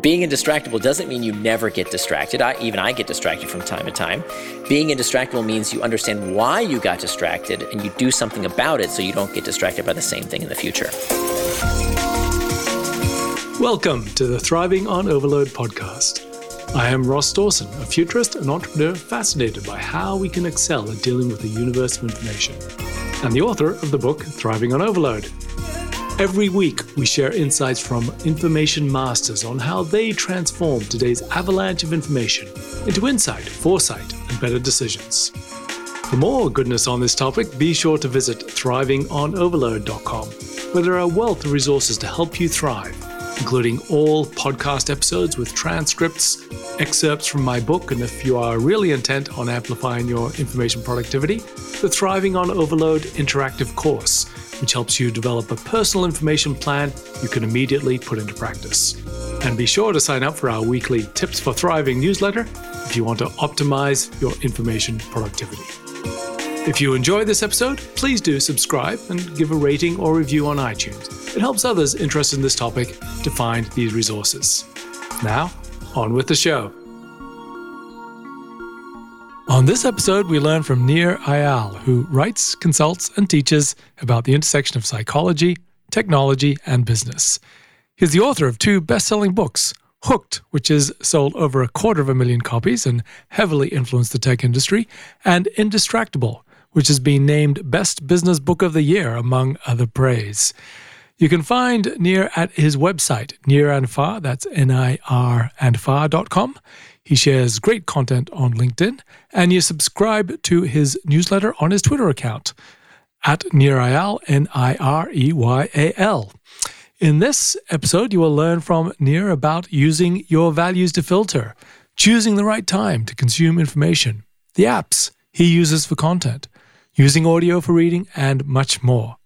Being indistractable doesn't mean you never get distracted. I, even I get distracted from time to time. Being indistractable means you understand why you got distracted and you do something about it so you don't get distracted by the same thing in the future. Welcome to the Thriving on Overload podcast. I am Ross Dawson, a futurist and entrepreneur fascinated by how we can excel at dealing with the universe of information, and the author of the book Thriving on Overload. Every week, we share insights from information masters on how they transform today's avalanche of information into insight, foresight, and better decisions. For more goodness on this topic, be sure to visit thrivingonoverload.com, where there are a wealth of resources to help you thrive, including all podcast episodes with transcripts, excerpts from my book, and if you are really intent on amplifying your information productivity, the Thriving on Overload interactive course which helps you develop a personal information plan you can immediately put into practice. And be sure to sign up for our weekly Tips for Thriving newsletter if you want to optimize your information productivity. If you enjoy this episode, please do subscribe and give a rating or review on iTunes. It helps others interested in this topic to find these resources. Now, on with the show. On this episode, we learn from Nir Eyal, who writes, consults, and teaches about the intersection of psychology, technology, and business. He's the author of two best selling books Hooked, which has sold over a quarter of a million copies and heavily influenced the tech industry, and Indistractable, which has been named Best Business Book of the Year, among other praise. You can find Nir at his website, Nir and Far, that's N I R and Far.com. He shares great content on LinkedIn, and you subscribe to his newsletter on his Twitter account at NirEyal, N I R E Y A L. In this episode, you will learn from Nir about using your values to filter, choosing the right time to consume information, the apps he uses for content, using audio for reading, and much more.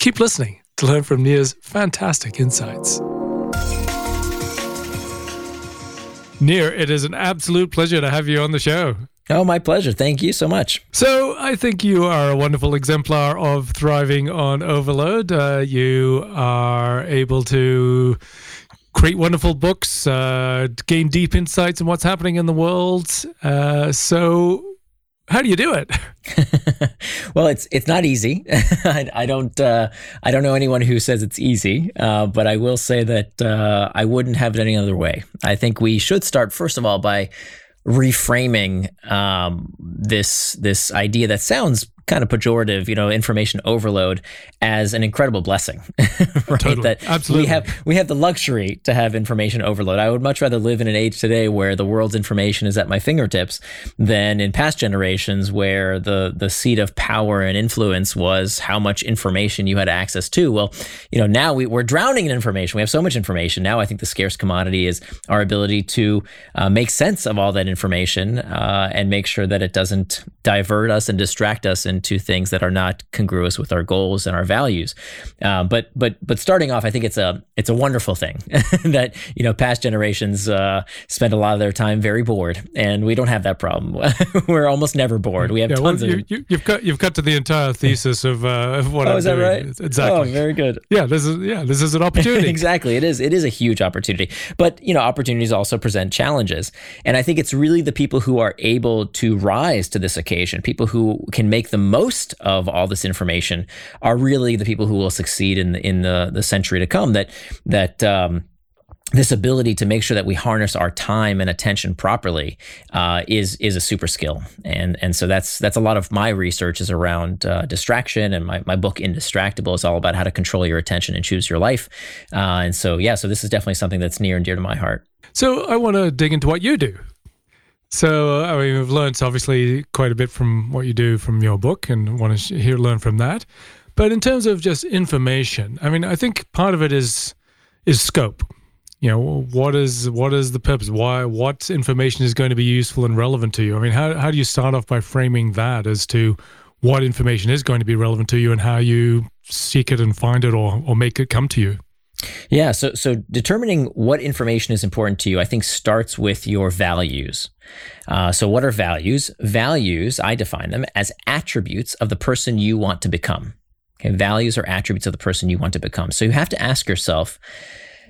Keep listening to learn from Nir's fantastic insights. Nir, it is an absolute pleasure to have you on the show. Oh, my pleasure. Thank you so much. So, I think you are a wonderful exemplar of thriving on overload. Uh, you are able to create wonderful books, uh, gain deep insights in what's happening in the world. Uh, so, how do you do it? well, it's it's not easy. I, I, don't uh, I don't know anyone who says it's easy, uh, but I will say that uh, I wouldn't have it any other way. I think we should start first of all by reframing um, this this idea that sounds kind of pejorative, you know, information overload as an incredible blessing, right? Totally. That Absolutely. we have we have the luxury to have information overload. I would much rather live in an age today where the world's information is at my fingertips than in past generations where the the seat of power and influence was how much information you had access to. Well, you know, now we, we're drowning in information. We have so much information. Now I think the scarce commodity is our ability to uh, make sense of all that information uh, and make sure that it doesn't divert us and distract us into things that are not congruous with our goals and our values. Uh, but but but starting off, I think it's a it's a wonderful thing that you know past generations uh, spend a lot of their time very bored, and we don't have that problem. We're almost never bored. We have yeah, tons well, of. You, have cut you've cut to the entire thesis of, uh, of what oh, I'm is that doing. right? Exactly. Oh, very good. Yeah, this is yeah, this is an opportunity. exactly. It is. It is a huge opportunity. But you know, opportunities also present challenges, and I think it's really the people who are able to rise to this occasion, people who can make the most of all this information, are really the people who will succeed in the, in the the century to come. That that. Um, this ability to make sure that we harness our time and attention properly uh, is is a super skill, and and so that's that's a lot of my research is around uh, distraction, and my, my book Indistractable is all about how to control your attention and choose your life, uh, and so yeah, so this is definitely something that's near and dear to my heart. So I want to dig into what you do. So I mean, we've learned obviously quite a bit from what you do from your book, and want to hear learn from that. But in terms of just information, I mean, I think part of it is is scope. You know what is what is the purpose? Why what information is going to be useful and relevant to you? I mean how, how do you start off by framing that as to what information is going to be relevant to you and how you seek it and find it or, or make it come to you yeah so so determining what information is important to you i think starts with your values uh, so what are values values i define them as attributes of the person you want to become okay values are attributes of the person you want to become so you have to ask yourself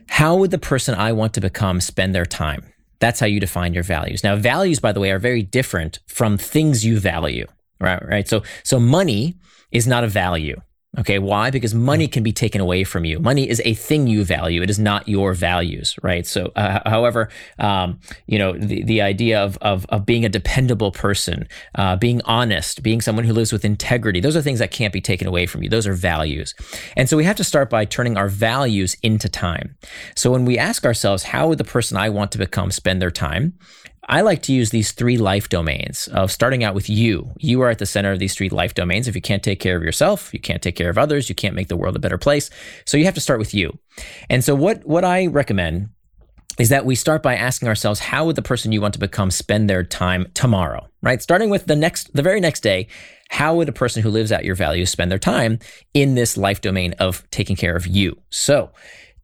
How would the person I want to become spend their time? That's how you define your values. Now, values, by the way, are very different from things you value. Right, right. So, so money is not a value. Okay, why? Because money can be taken away from you. Money is a thing you value. It is not your values, right? So, uh, however, um, you know, the, the idea of, of, of being a dependable person, uh, being honest, being someone who lives with integrity, those are things that can't be taken away from you. Those are values. And so we have to start by turning our values into time. So when we ask ourselves, how would the person I want to become spend their time? I like to use these three life domains of starting out with you. You are at the center of these three life domains. If you can't take care of yourself, you can't take care of others, you can't make the world a better place. So you have to start with you. And so what what I recommend is that we start by asking ourselves how would the person you want to become spend their time tomorrow, right? Starting with the next the very next day, how would a person who lives out your values spend their time in this life domain of taking care of you? So,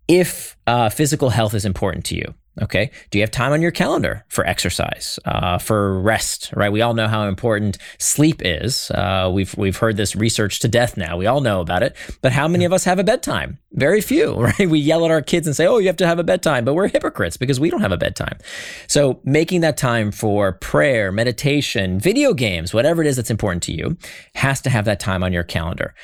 if uh, physical health is important to you, Okay. Do you have time on your calendar for exercise, uh, for rest? Right. We all know how important sleep is. Uh, we've we've heard this research to death now. We all know about it. But how many of us have a bedtime? Very few. Right. We yell at our kids and say, "Oh, you have to have a bedtime," but we're hypocrites because we don't have a bedtime. So making that time for prayer, meditation, video games, whatever it is that's important to you, has to have that time on your calendar.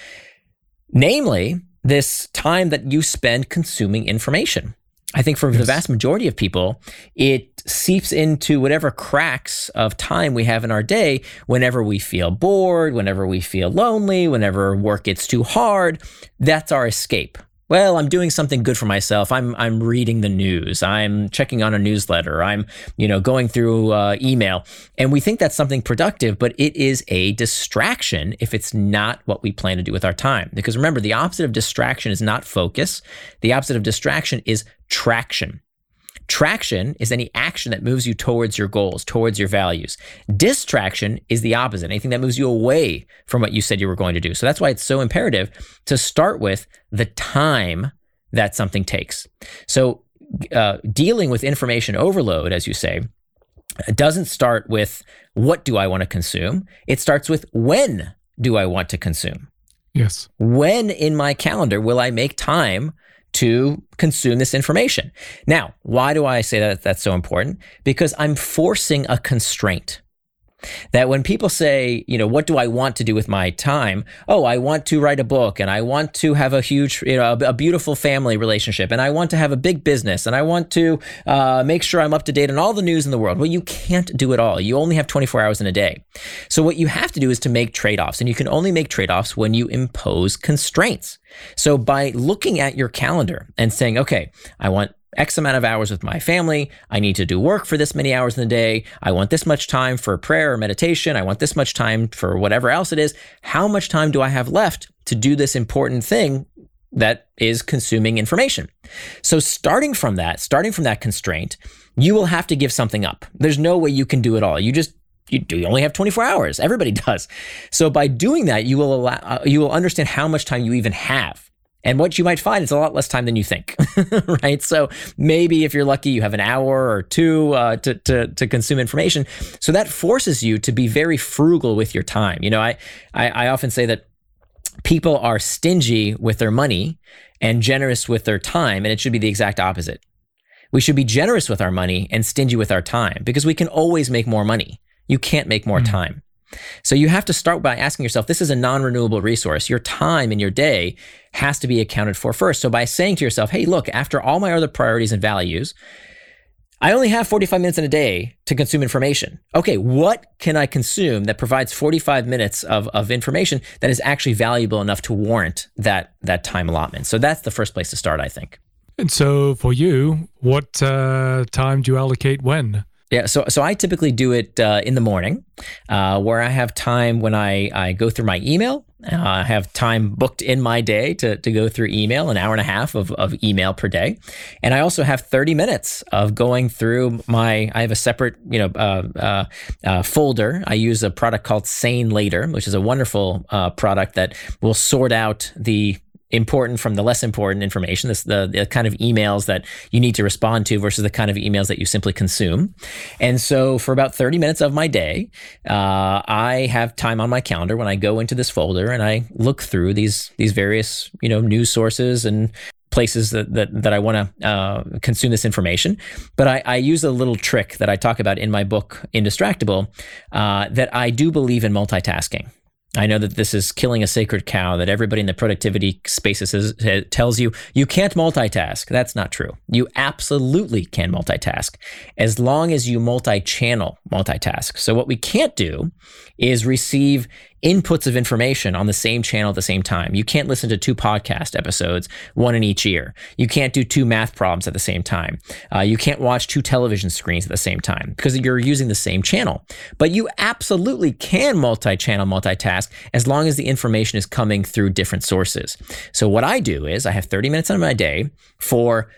Namely, this time that you spend consuming information. I think for yes. the vast majority of people, it seeps into whatever cracks of time we have in our day whenever we feel bored, whenever we feel lonely, whenever work gets too hard. That's our escape well, I'm doing something good for myself. I'm I'm reading the news. I'm checking on a newsletter. I'm you know going through uh, email, and we think that's something productive, but it is a distraction if it's not what we plan to do with our time. Because remember, the opposite of distraction is not focus. The opposite of distraction is traction. Traction is any action that moves you towards your goals, towards your values. Distraction is the opposite, anything that moves you away from what you said you were going to do. So that's why it's so imperative to start with the time that something takes. So uh, dealing with information overload, as you say, doesn't start with what do I want to consume? It starts with when do I want to consume? Yes. When in my calendar will I make time to consume this information. Now, why do I say that that's so important? Because I'm forcing a constraint. That when people say, you know, what do I want to do with my time? Oh, I want to write a book and I want to have a huge, you know, a, beautiful family relationship and I want to have a big business and I want to uh, make sure I'm up to date on all the news in the world. Well, you can't do it all. You only have 24 hours in a day. So what you have to do is to make trade offs and you can only make trade offs when you impose constraints. So by looking at your calendar and saying, okay, I want X amount of hours with my family. I need to do work for this many hours in the day. I want this much time for prayer or meditation. I want this much time for whatever else it is. How much time do I have left to do this important thing that is consuming information? So, starting from that, starting from that constraint, you will have to give something up. There's no way you can do it all. You just you, do, you only have 24 hours. Everybody does. So by doing that, you will allow, uh, you will understand how much time you even have and what you might find is a lot less time than you think, right? So maybe if you're lucky, you have an hour or two uh, to, to, to consume information. So that forces you to be very frugal with your time. You know, I, I, I often say that people are stingy with their money and generous with their time, and it should be the exact opposite. We should be generous with our money and stingy with our time because we can always make more money. You can't make more mm-hmm. time. So you have to start by asking yourself this is a non renewable resource. Your time in your day has to be accounted for first. So by saying to yourself, hey, look, after all my other priorities and values, I only have 45 minutes in a day to consume information. Okay, what can I consume that provides 45 minutes of, of information that is actually valuable enough to warrant that, that time allotment? So that's the first place to start, I think. And so for you, what uh, time do you allocate when? Yeah, so so I typically do it uh, in the morning, uh, where I have time when I, I go through my email. Uh, I have time booked in my day to, to go through email, an hour and a half of, of email per day, and I also have thirty minutes of going through my. I have a separate you know uh, uh, uh, folder. I use a product called Sane Later, which is a wonderful product that will sort out the important from the less important information, this, the, the kind of emails that you need to respond to versus the kind of emails that you simply consume. And so for about 30 minutes of my day, uh, I have time on my calendar when I go into this folder and I look through these, these various, you know, news sources and places that that, that I want to uh, consume this information. But I, I, use a little trick that I talk about in my book, Indistractable, uh, that I do believe in multitasking. I know that this is killing a sacred cow, that everybody in the productivity spaces tells you you can't multitask. That's not true. You absolutely can multitask as long as you multi channel multitask. So, what we can't do is receive inputs of information on the same channel at the same time. You can't listen to two podcast episodes, one in each ear. You can't do two math problems at the same time. Uh, you can't watch two television screens at the same time because you're using the same channel. But you absolutely can multi channel multitask as long as the information is coming through different sources. So, what I do is I have 30 minutes of my day for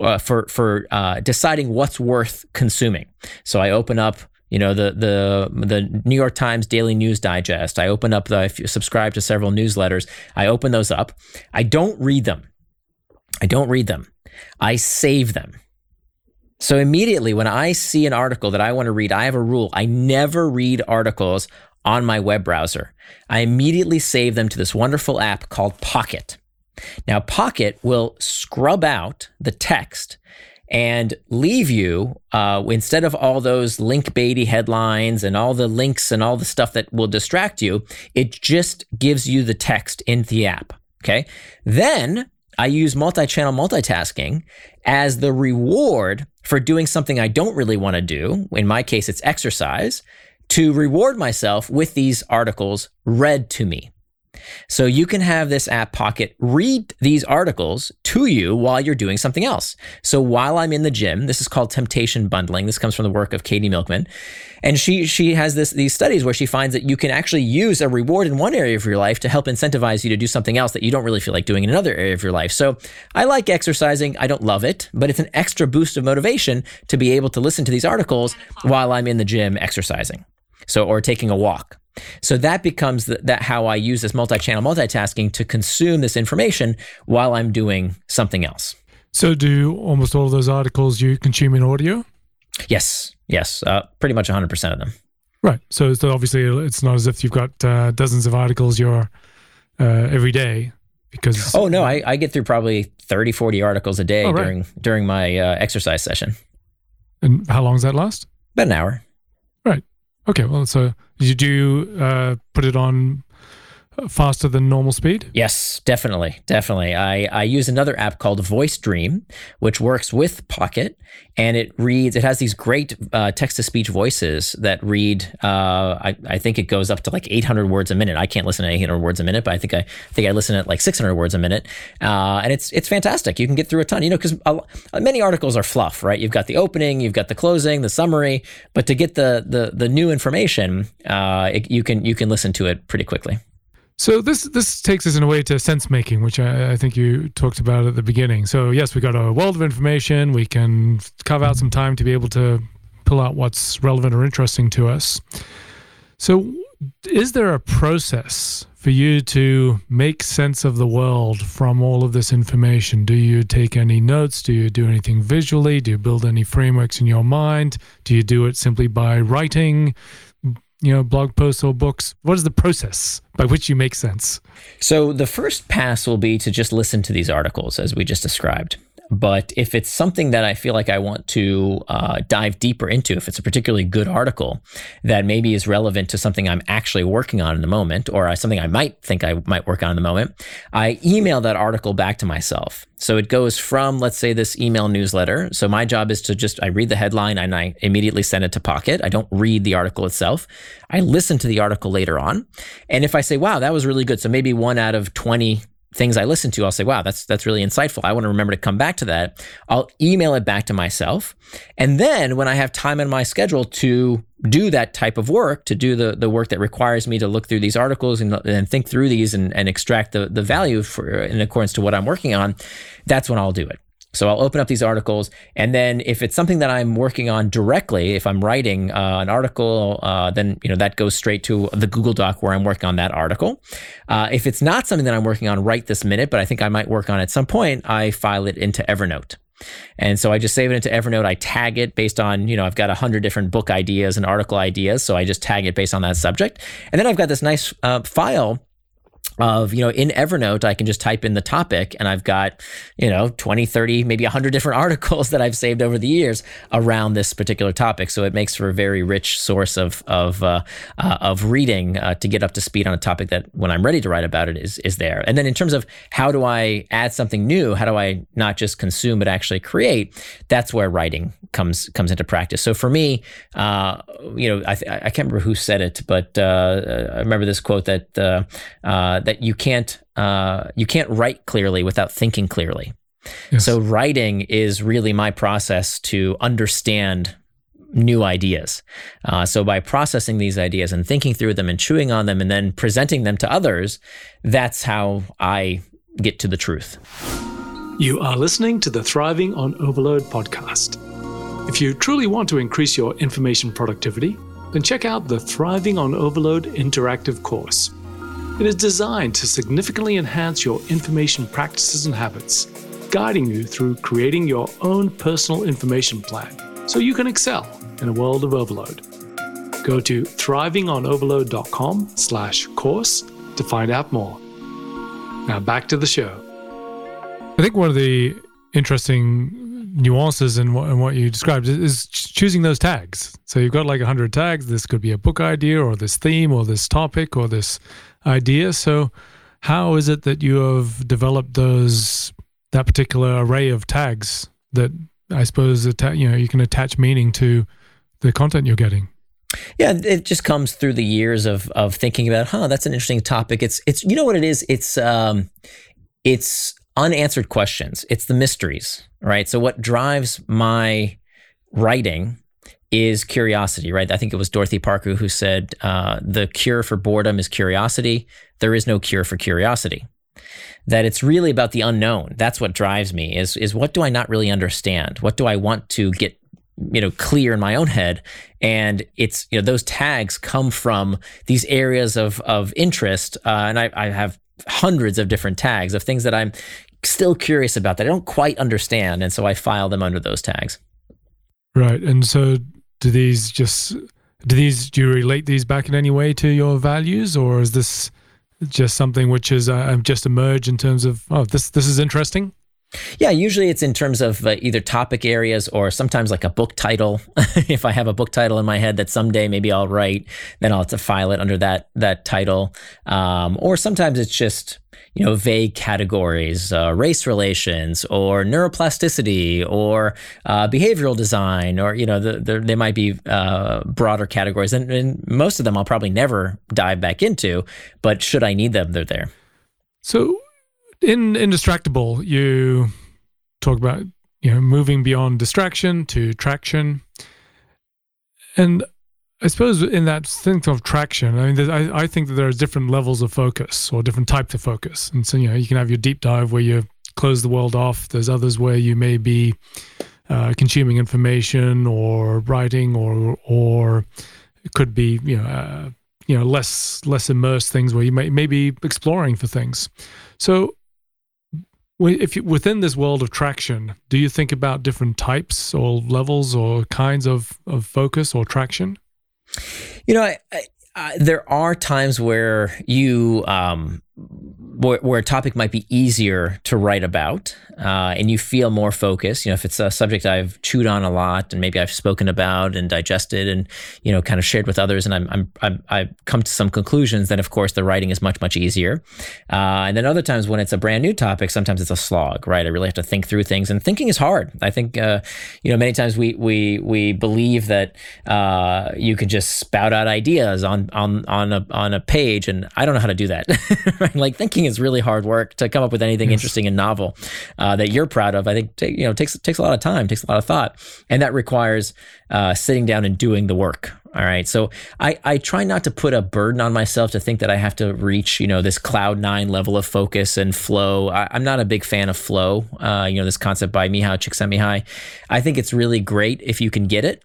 uh, for for uh, deciding what's worth consuming. So I open up you know the the the New York Times Daily News Digest. I open up the I subscribe to several newsletters. I open those up. I don't read them. I don't read them. I save them. So immediately when I see an article that I want to read, I have a rule. I never read articles on my web browser. I immediately save them to this wonderful app called Pocket. Now, Pocket will scrub out the text and leave you uh, instead of all those link baity headlines and all the links and all the stuff that will distract you it just gives you the text in the app okay? Then i use multi-channel multitasking as the reward for doing something i don't really want to do in my case it's exercise to reward myself with these articles read to me so you can have this app Pocket read these articles to you while you're doing something else. So while I'm in the gym, this is called temptation bundling. This comes from the work of Katie Milkman. And she she has this these studies where she finds that you can actually use a reward in one area of your life to help incentivize you to do something else that you don't really feel like doing in another area of your life. So I like exercising. I don't love it, but it's an extra boost of motivation to be able to listen to these articles while I'm in the gym exercising. So or taking a walk. So that becomes the, that how I use this multi-channel multitasking to consume this information while I'm doing something else. So do almost all of those articles you consume in audio? Yes, yes, uh, pretty much 100% of them. Right. So, so obviously it's not as if you've got uh, dozens of articles you're uh, every day because Oh no, I, I get through probably 30 40 articles a day oh, right. during during my uh, exercise session. And how long does that last? About an hour. Okay, well, so you do uh, put it on faster than normal speed? Yes, definitely, definitely. I, I use another app called Voice Dream, which works with Pocket, and it reads. It has these great uh, text to speech voices that read. Uh, I, I think it goes up to like 800 words a minute. I can't listen to 800 words a minute, but I think I, I think I listen at like 600 words a minute, uh, and it's it's fantastic. You can get through a ton. You know, because many articles are fluff, right? You've got the opening, you've got the closing, the summary, but to get the the the new information, uh, it, you can you can listen to it pretty quickly. So this this takes us in a way to sense making, which I, I, think you talked about at the beginning. So yes, we got a world of information. We can carve out some time to be able to pull out what's relevant or interesting to us. So is there a process for you to make sense of the world from all of this information? Do you take any notes? Do you do anything visually? Do you build any frameworks in your mind? Do you do it simply by writing? You know blog posts or books what is the process by which you make sense? So the first pass will be to just listen to these articles as we just described but if it's something that I feel like I want to uh, dive deeper into, if it's a particularly good article that maybe is relevant to something I'm actually working on in the moment, or something I might think I might work on in the moment, I email that article back to myself. So it goes from, let's say, this email newsletter. So my job is to just, I read the headline and I immediately send it to Pocket. I don't read the article itself. I listen to the article later on. And if I say, wow, that was really good. So maybe one out of 20 things I listen to, I'll say, wow, that's that's really insightful. I want to remember to come back to that. I'll email it back to myself. And then when I have time in my schedule to do that type of work, to do the, the work that requires me to look through these articles and, and think through these and, and extract the, the value for in accordance to what I'm working on, that's when I'll do it. So I'll open up these articles, and then if it's something that I'm working on directly, if I'm writing uh, an article, uh, then you know that goes straight to the Google Doc where I'm working on that article. Uh, if it's not something that I'm working on right this minute, but I think I might work on at some point, I file it into Evernote. And so I just save it into Evernote. I tag it based on, you know, I've got a hundred different book ideas and article ideas. So I just tag it based on that subject. And then I've got this nice uh, file of you know in evernote i can just type in the topic and i've got you know 20 30 maybe 100 different articles that i've saved over the years around this particular topic. So it makes for a very rich source of of uh, uh, of reading uh, to get up to speed on a topic that when i'm ready to write about it is is there. And then in terms of how do i add something new how do i not just consume but actually create that's where writing comes comes into practice. So for me uh, you know I, I can't remember who said it but uh, i remember this quote that uh, that you can't uh, you can't write clearly without thinking clearly. Yes. So writing is really my process to understand new ideas. Uh, so by processing these ideas and thinking through them and chewing on them and then presenting them to others, that's how I get to the truth. You are listening to the Thriving on Overload podcast. If you truly want to increase your information productivity, then check out the Thriving on Overload interactive course. It is designed to significantly enhance your information practices and habits, guiding you through creating your own personal information plan so you can excel in a world of overload. Go to thrivingonoverload.com slash course to find out more. Now back to the show. I think one of the interesting nuances in what, in what you described is choosing those tags. So you've got like 100 tags. This could be a book idea or this theme or this topic or this idea. So, how is it that you have developed those that particular array of tags that I suppose you know you can attach meaning to the content you're getting? Yeah, it just comes through the years of of thinking about, huh, that's an interesting topic. It's it's you know what it is. It's um, it's unanswered questions. It's the mysteries, right? So what drives my writing is curiosity, right? I think it was Dorothy Parker who said, uh, the cure for boredom is curiosity. There is no cure for curiosity. That it's really about the unknown. That's what drives me is, is what do I not really understand? What do I want to get, you know, clear in my own head? And it's, you know, those tags come from these areas of, of interest. Uh, and I, I have hundreds of different tags of things that I'm still curious about that I don't quite understand. And so I file them under those tags. Right. And so do these just do these do you relate these back in any way to your values or is this just something which is uh, just emerged in terms of oh this this is interesting yeah, usually it's in terms of uh, either topic areas or sometimes like a book title. if I have a book title in my head that someday maybe I'll write, then I'll have to file it under that that title. Um, or sometimes it's just you know, vague categories, uh, race relations, or neuroplasticity, or uh, behavioral design, or you know, the, the, they might be uh, broader categories, and, and, most of them I'll probably never dive back into. But should I need them, they're there. So, in Indistractable, you talk about you know moving beyond distraction to traction, and I suppose in that think of traction, I mean, I, I think that there are different levels of focus or different types of focus. And so, you know, you can have your deep dive where you close the world off. There's others where you may be uh, consuming information or writing or, or it could be, you know, uh, you know, less, less immersed things where you may, may be exploring for things. So if you, within this world of traction, do you think about different types or levels or kinds of, of focus or traction? You know, I, I, there are times where you um, where, where, a topic might be easier to write about uh, and you feel more focused you know if it's a subject i've chewed on a lot and maybe i've spoken about and digested and you know kind of shared with others and i'm, I'm, I'm i've come to some conclusions then of course the writing is much much easier. Uh, and then other times when it's a brand new topic sometimes it's a slog right? I really have to think through things and thinking is hard. I think uh, you know many times we we we believe that uh, you can just spout out ideas on on on a on a page and i don't know how to do that right like thinking is really hard work to come up with anything yes. interesting and novel uh, that you're proud of. I think t- you know takes takes a lot of time, takes a lot of thought, and that requires uh, sitting down and doing the work. All right, so I I try not to put a burden on myself to think that I have to reach you know this cloud nine level of focus and flow. I, am not a big fan of flow. Uh, you know this concept by Mihaly Csikszentmihalyi. I think it's really great if you can get it,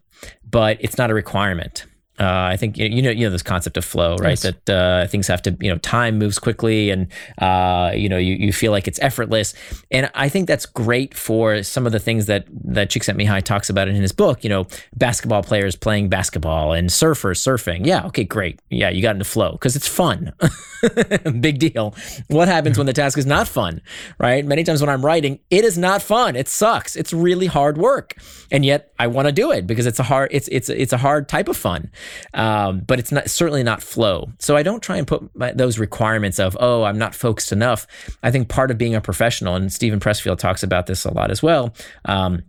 but it's not a requirement. Uh, I think you know you know this concept of flow, right? Yes. That uh, things have to you know time moves quickly, and uh, you know you, you feel like it's effortless. And I think that's great for some of the things that that Csikszentmihalyi talks about in his book. You know, basketball players playing basketball and surfers surfing. Yeah, okay, great. Yeah, you got into flow because it's fun. Big deal. What happens when the task is not fun, right? Many times when I'm writing, it is not fun. It sucks. It's really hard work, and yet I want to do it because it's a hard it's it's it's a hard type of fun um, but it's not certainly not flow. So I don't try and put my, those requirements of oh I'm not focused enough. I think part of being a professional, and Steven Pressfield talks about this a lot as well. Um,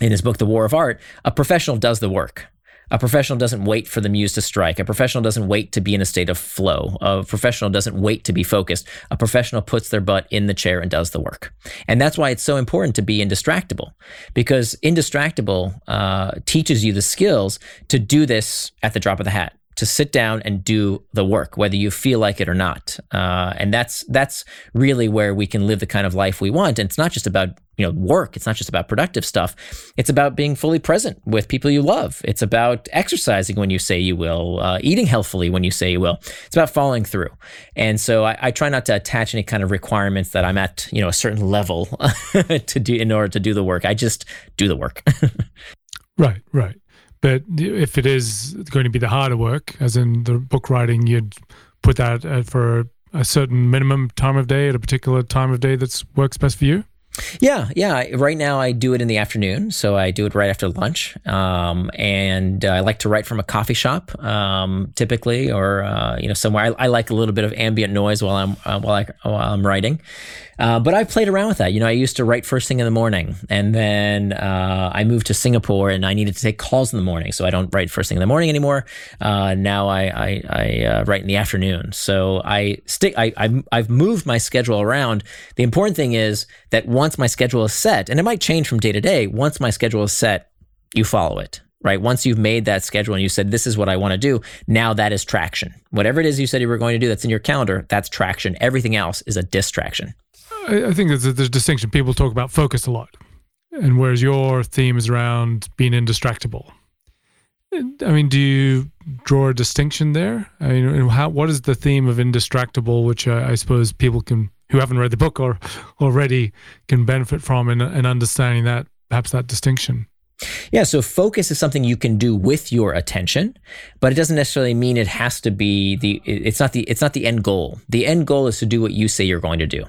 in his book, The War of Art, a professional does the work. A professional doesn't wait for the muse to strike. A professional doesn't wait to be in a state of flow. A professional doesn't wait to be focused. A professional puts their butt in the chair and does the work. And that's why it's so important to be indistractable, because indistractable uh, teaches you the skills to do this at the drop of the hat to sit down and do the work, whether you feel like it or not. Uh, and that's that's really where we can live the kind of life we want. And it's not just about you know work. It's not just about productive stuff. It's about being fully present with people you love. It's about exercising when you say you will, uh, eating healthfully when you say you will. It's about following through. And so I, I try not to attach any kind of requirements that I'm at you know a certain level to do in order to do the work. I just do the work. right. Right. But if it is going to be the harder work, as in the book writing, you'd put that uh, for a certain minimum time of day at a particular time of day that works best for you? Yeah, yeah. Right now, I do it in the afternoon, so I do it right after lunch. Um, and uh, I like to write from a coffee shop, um, typically, or uh, you know, somewhere. I, I, like a little bit of ambient noise while I'm uh, while, I, while I'm writing. Uh, but I've played around with that. You know, I used to write first thing in the morning, and then uh, I moved to Singapore, and I needed to take calls in the morning, so I don't write first thing in the morning anymore. Uh, now I I, I write in the afternoon. So I stick. I, I I've moved my schedule around. The important thing is that once my schedule is set, and it might change from day to day. Once my schedule is set, you follow it right? Once you've made that schedule and you said, this is what I want to do, now that is traction. Whatever it is you said you were going to do that's in your calendar, that's traction. Everything else is a distraction. I, think there's a, there's a distinction. People talk about focus a lot, and whereas your theme is around being indistractable. I mean, do you draw a distinction there? I mean, how, what is the theme of indistractable, which I, I, suppose people can who haven't read the book or already can benefit from in, in understanding that perhaps that distinction? Yeah, so focus is something you can do with your attention, but it doesn't necessarily mean it has to be the it's not the it's not the end goal. The end goal is to do what you say you're going to do.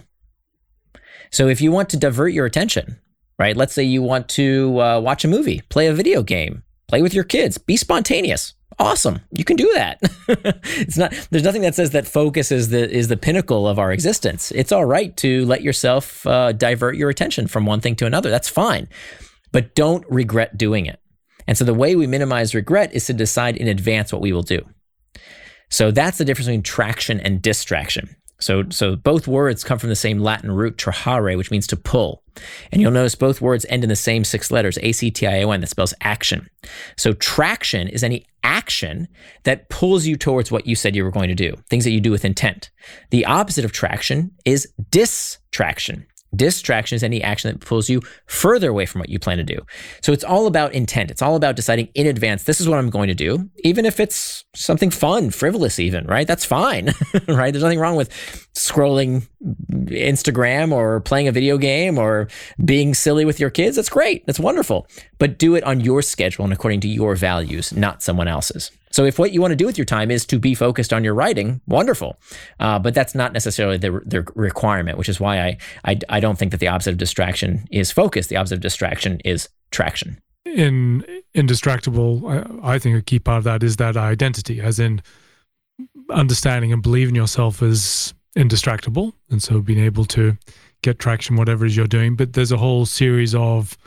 So if you want to divert your attention, right? Let's say you want to uh, watch a movie, play a video game, play with your kids, be spontaneous. Awesome, you can do that. it's not. There's nothing that says that focus is the is the pinnacle of our existence. It's all right to let yourself uh, divert your attention from one thing to another. That's fine, but don't regret doing it. And so the way we minimize regret is to decide in advance what we will do. So that's the difference between traction and distraction. So, so both words come from the same Latin root trahere, which means to pull. And you'll notice both words end in the same six letters, A-C-T-I-O-N, that spells action. So traction is any action that pulls you towards what you said you were going to do, things that you do with intent. The opposite of traction is distraction. Distraction is any action that pulls you further away from what you plan to do. So it's all about intent. It's all about deciding in advance, this is what I'm going to do, even if it's something fun, frivolous, even, right? That's fine, right? There's nothing wrong with scrolling Instagram or playing a video game or being silly with your kids. That's great. That's wonderful. But do it on your schedule and according to your values, not someone else's. So if what you want to do with your time is to be focused on your writing, wonderful. Uh, but that's not necessarily the, the requirement, which is why I, I, I don't think that the opposite of distraction is focus. The opposite of distraction is traction. In indistractable, I, I think a key part of that is that identity, as in understanding and believing yourself as indistractable, and so being able to get traction whatever it is you're doing. But there's a whole series of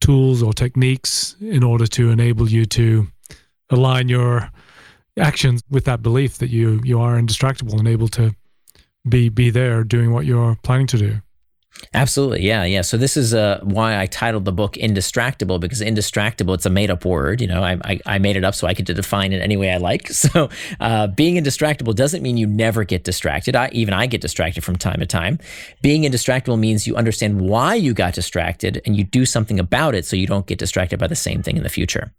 tools or techniques in order to enable you to align your actions with that belief that you you are indistractable and able to be be there doing what you're planning to do. Absolutely. Yeah. Yeah. So this is uh, why I titled the book Indistractable because indistractable, it's a made up word. You know, I, I, I, made it up so I could define it any way I like. So uh, being indistractable doesn't mean you never get distracted. I, even I get distracted from time to time. Being indistractable means you understand why you got distracted and you do something about it so you don't get distracted by the same thing in the future.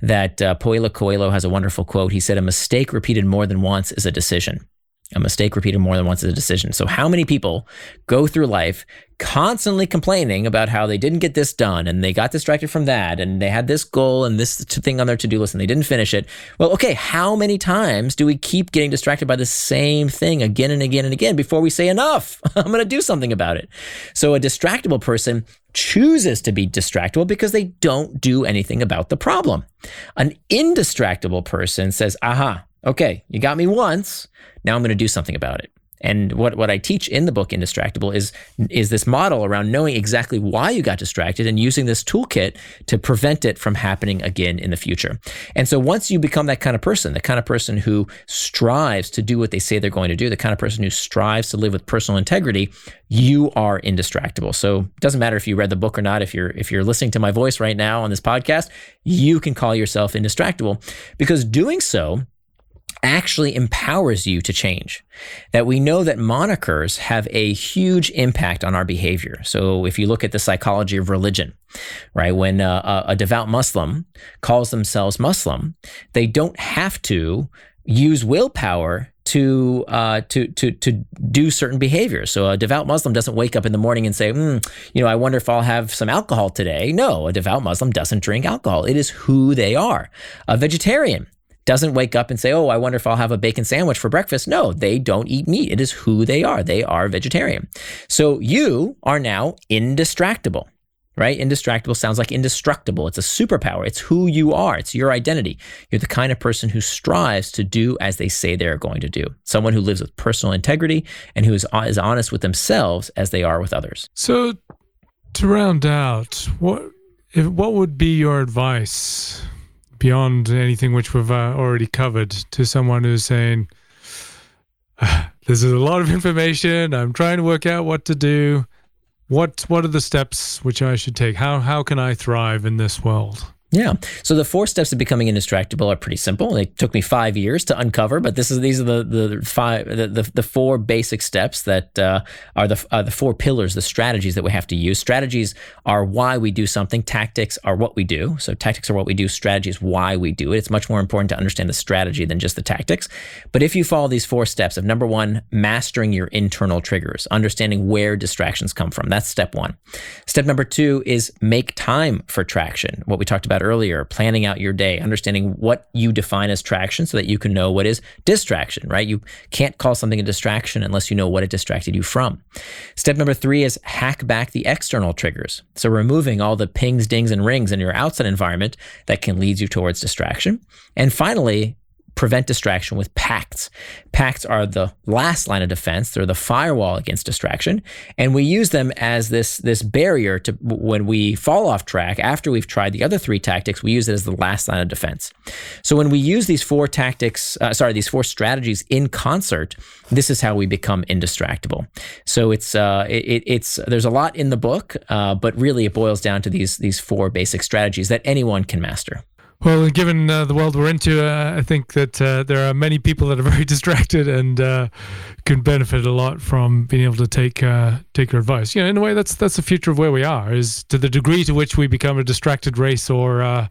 That uh, Coelho has a wonderful quote. He said, A mistake repeated more than once is a decision. A mistake repeated more than once is a decision. So, how many people go through life constantly complaining about how they didn't get this done and they got distracted from that and they had this goal and this thing on their to do list and they didn't finish it? Well, okay, how many times do we keep getting distracted by the same thing again and again and again before we say, enough? I'm going to do something about it. So, a distractible person chooses to be distractible because they don't do anything about the problem. An indistractable person says, aha, okay, you got me once. Now I'm going to do something about it. And what, what I teach in the book Indistractable is, is this model around knowing exactly why you got distracted and using this toolkit to prevent it from happening again in the future. And so once you become that kind of person, the kind of person who strives to do what they say they're going to do, the kind of person who strives to live with personal integrity, you are indistractable. So it doesn't matter if you read the book or not, if you're if you're listening to my voice right now on this podcast, you can call yourself indistractable because doing so actually empowers you to change. That we know that monikers have a huge impact on our behavior. So if you look at the psychology of religion, right, when a, a devout Muslim calls themselves Muslim, they don't have to use willpower to uh, to to to do certain behaviors. So a devout Muslim doesn't wake up in the morning and say, mm, you know, I wonder if I'll have some alcohol today. No, a devout Muslim doesn't drink alcohol. It is who they are. A vegetarian doesn't wake up and say, Oh, I wonder if I'll have a bacon sandwich for breakfast. No, they don't eat meat. It is who they are. They are vegetarian. So you are now indistractable, right? Indistractable sounds like indestructible. It's a superpower. It's who you are. It's your identity. You're the kind of person who strives to do as they say they're going to do. Someone who lives with personal integrity and who is uh, as honest with themselves as they are with others. So, to round out, what if, what would be your advice beyond anything which we've uh, already covered to someone who's saying, ah, "This is a lot of information. I'm trying to work out what to do. What what are the steps which I should take? How how can I thrive in this world?" Yeah. So the four steps of becoming indistractable are pretty simple. They took me five years to uncover, but this is these are the the five the the, the four basic steps that uh, are the uh, the four pillars, the strategies that we have to use. Strategies are why we do something. Tactics are what we do. So tactics are what we do. Strategies why we do it. It's much more important to understand the strategy than just the tactics. But if you follow these four steps of number one, mastering your internal triggers, understanding where distractions come from. That's step one. Step number two is make time for traction. What we talked about earlier, planning out your day, understanding what you define as traction so that you can know what is distraction, right? You can't call something a distraction unless you know what it distracted you from. Step number three is hack back the external triggers. So removing all the pings, dings, and rings in your outside environment that can lead you towards distraction. And finally, prevent distraction with pacts. Pacts are the last line of defense. They're the firewall against distraction. And we use them as this, this barrier to when we fall off track after we've tried the other three tactics, we use it as the last line of defense. So when we use these four tactics, uh, sorry, these four strategies in concert, this is how we become indistractable. So it's, uh, it, it's, there's a lot in the book, uh, but really it boils down to these, these four basic strategies that anyone can master. Well, given uh, the world we're into, uh, I think that uh, there are many people that are very distracted and uh, can benefit a lot from being able to take uh, take your advice. You know, in a way, that's that's the future of where we are. Is to the degree to which we become a distracted race or uh,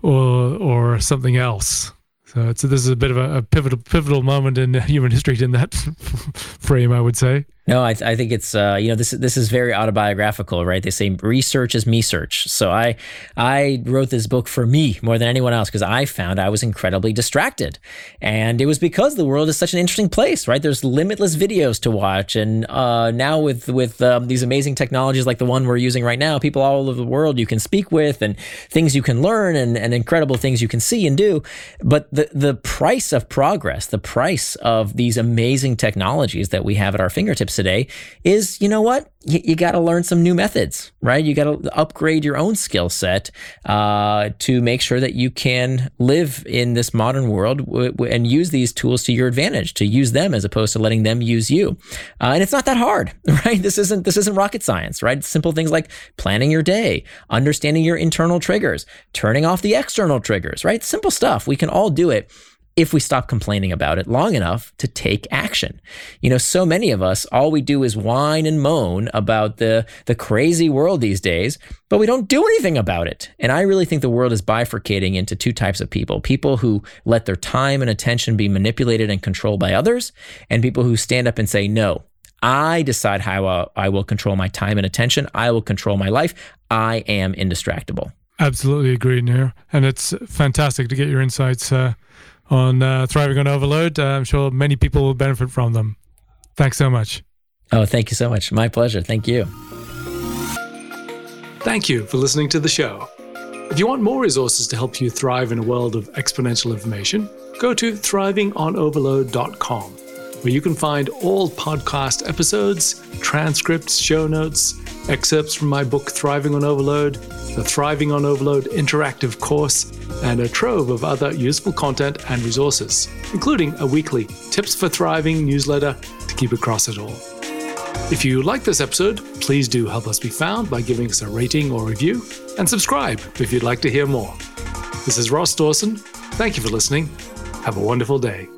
or or something else. So this is a bit of a, a pivotal pivotal moment in human history in that frame, I would say. No, I, th- I think it's uh, you know this this is very autobiographical, right? They say research is me search. So I I wrote this book for me more than anyone else because I found I was incredibly distracted, and it was because the world is such an interesting place, right? There's limitless videos to watch, and uh, now with with um, these amazing technologies like the one we're using right now, people all over the world you can speak with, and things you can learn, and, and incredible things you can see and do. But the the price of progress, the price of these amazing technologies that we have at our fingertips steps a day is, you know what? You, you got to learn some new methods, right? You got to upgrade your own skill set uh, to make sure that you can live in this modern world w- w- and use these tools to your advantage, to use them as opposed to letting them use you. Uh, and it's not that hard, right? This isn't this isn't rocket science, right? Simple things like planning your day, understanding your internal triggers, turning off the external triggers, right? Simple stuff. We can all do it if we stop complaining about it long enough to take action. You know, so many of us, all we do is whine and moan about the, the crazy world these days, but we don't do anything about it. And I really think the world is bifurcating into two types of people people who let their time and attention be manipulated and controlled by others, and people who stand up and say, no. I decide how I will control my time and attention. I will control my life. I am indistractable. Absolutely agree, Nir. And it's fantastic to get your insights uh, on uh, Thriving on Overload. Uh, I'm sure many people will benefit from them. Thanks so much. Oh, thank you so much. My pleasure. Thank you. Thank you for listening to the show. If you want more resources to help you thrive in a world of exponential information, go to thrivingonoverload.com, where you can find all podcast episodes, transcripts, show notes, excerpts from my book Thriving on Overload, the Thriving on Overload interactive course, and a trove of other useful content and resources, including a weekly Tips for Thriving newsletter to keep across it all. If you like this episode, please do help us be found by giving us a rating or review, and subscribe if you'd like to hear more. This is Ross Dawson. Thank you for listening. Have a wonderful day.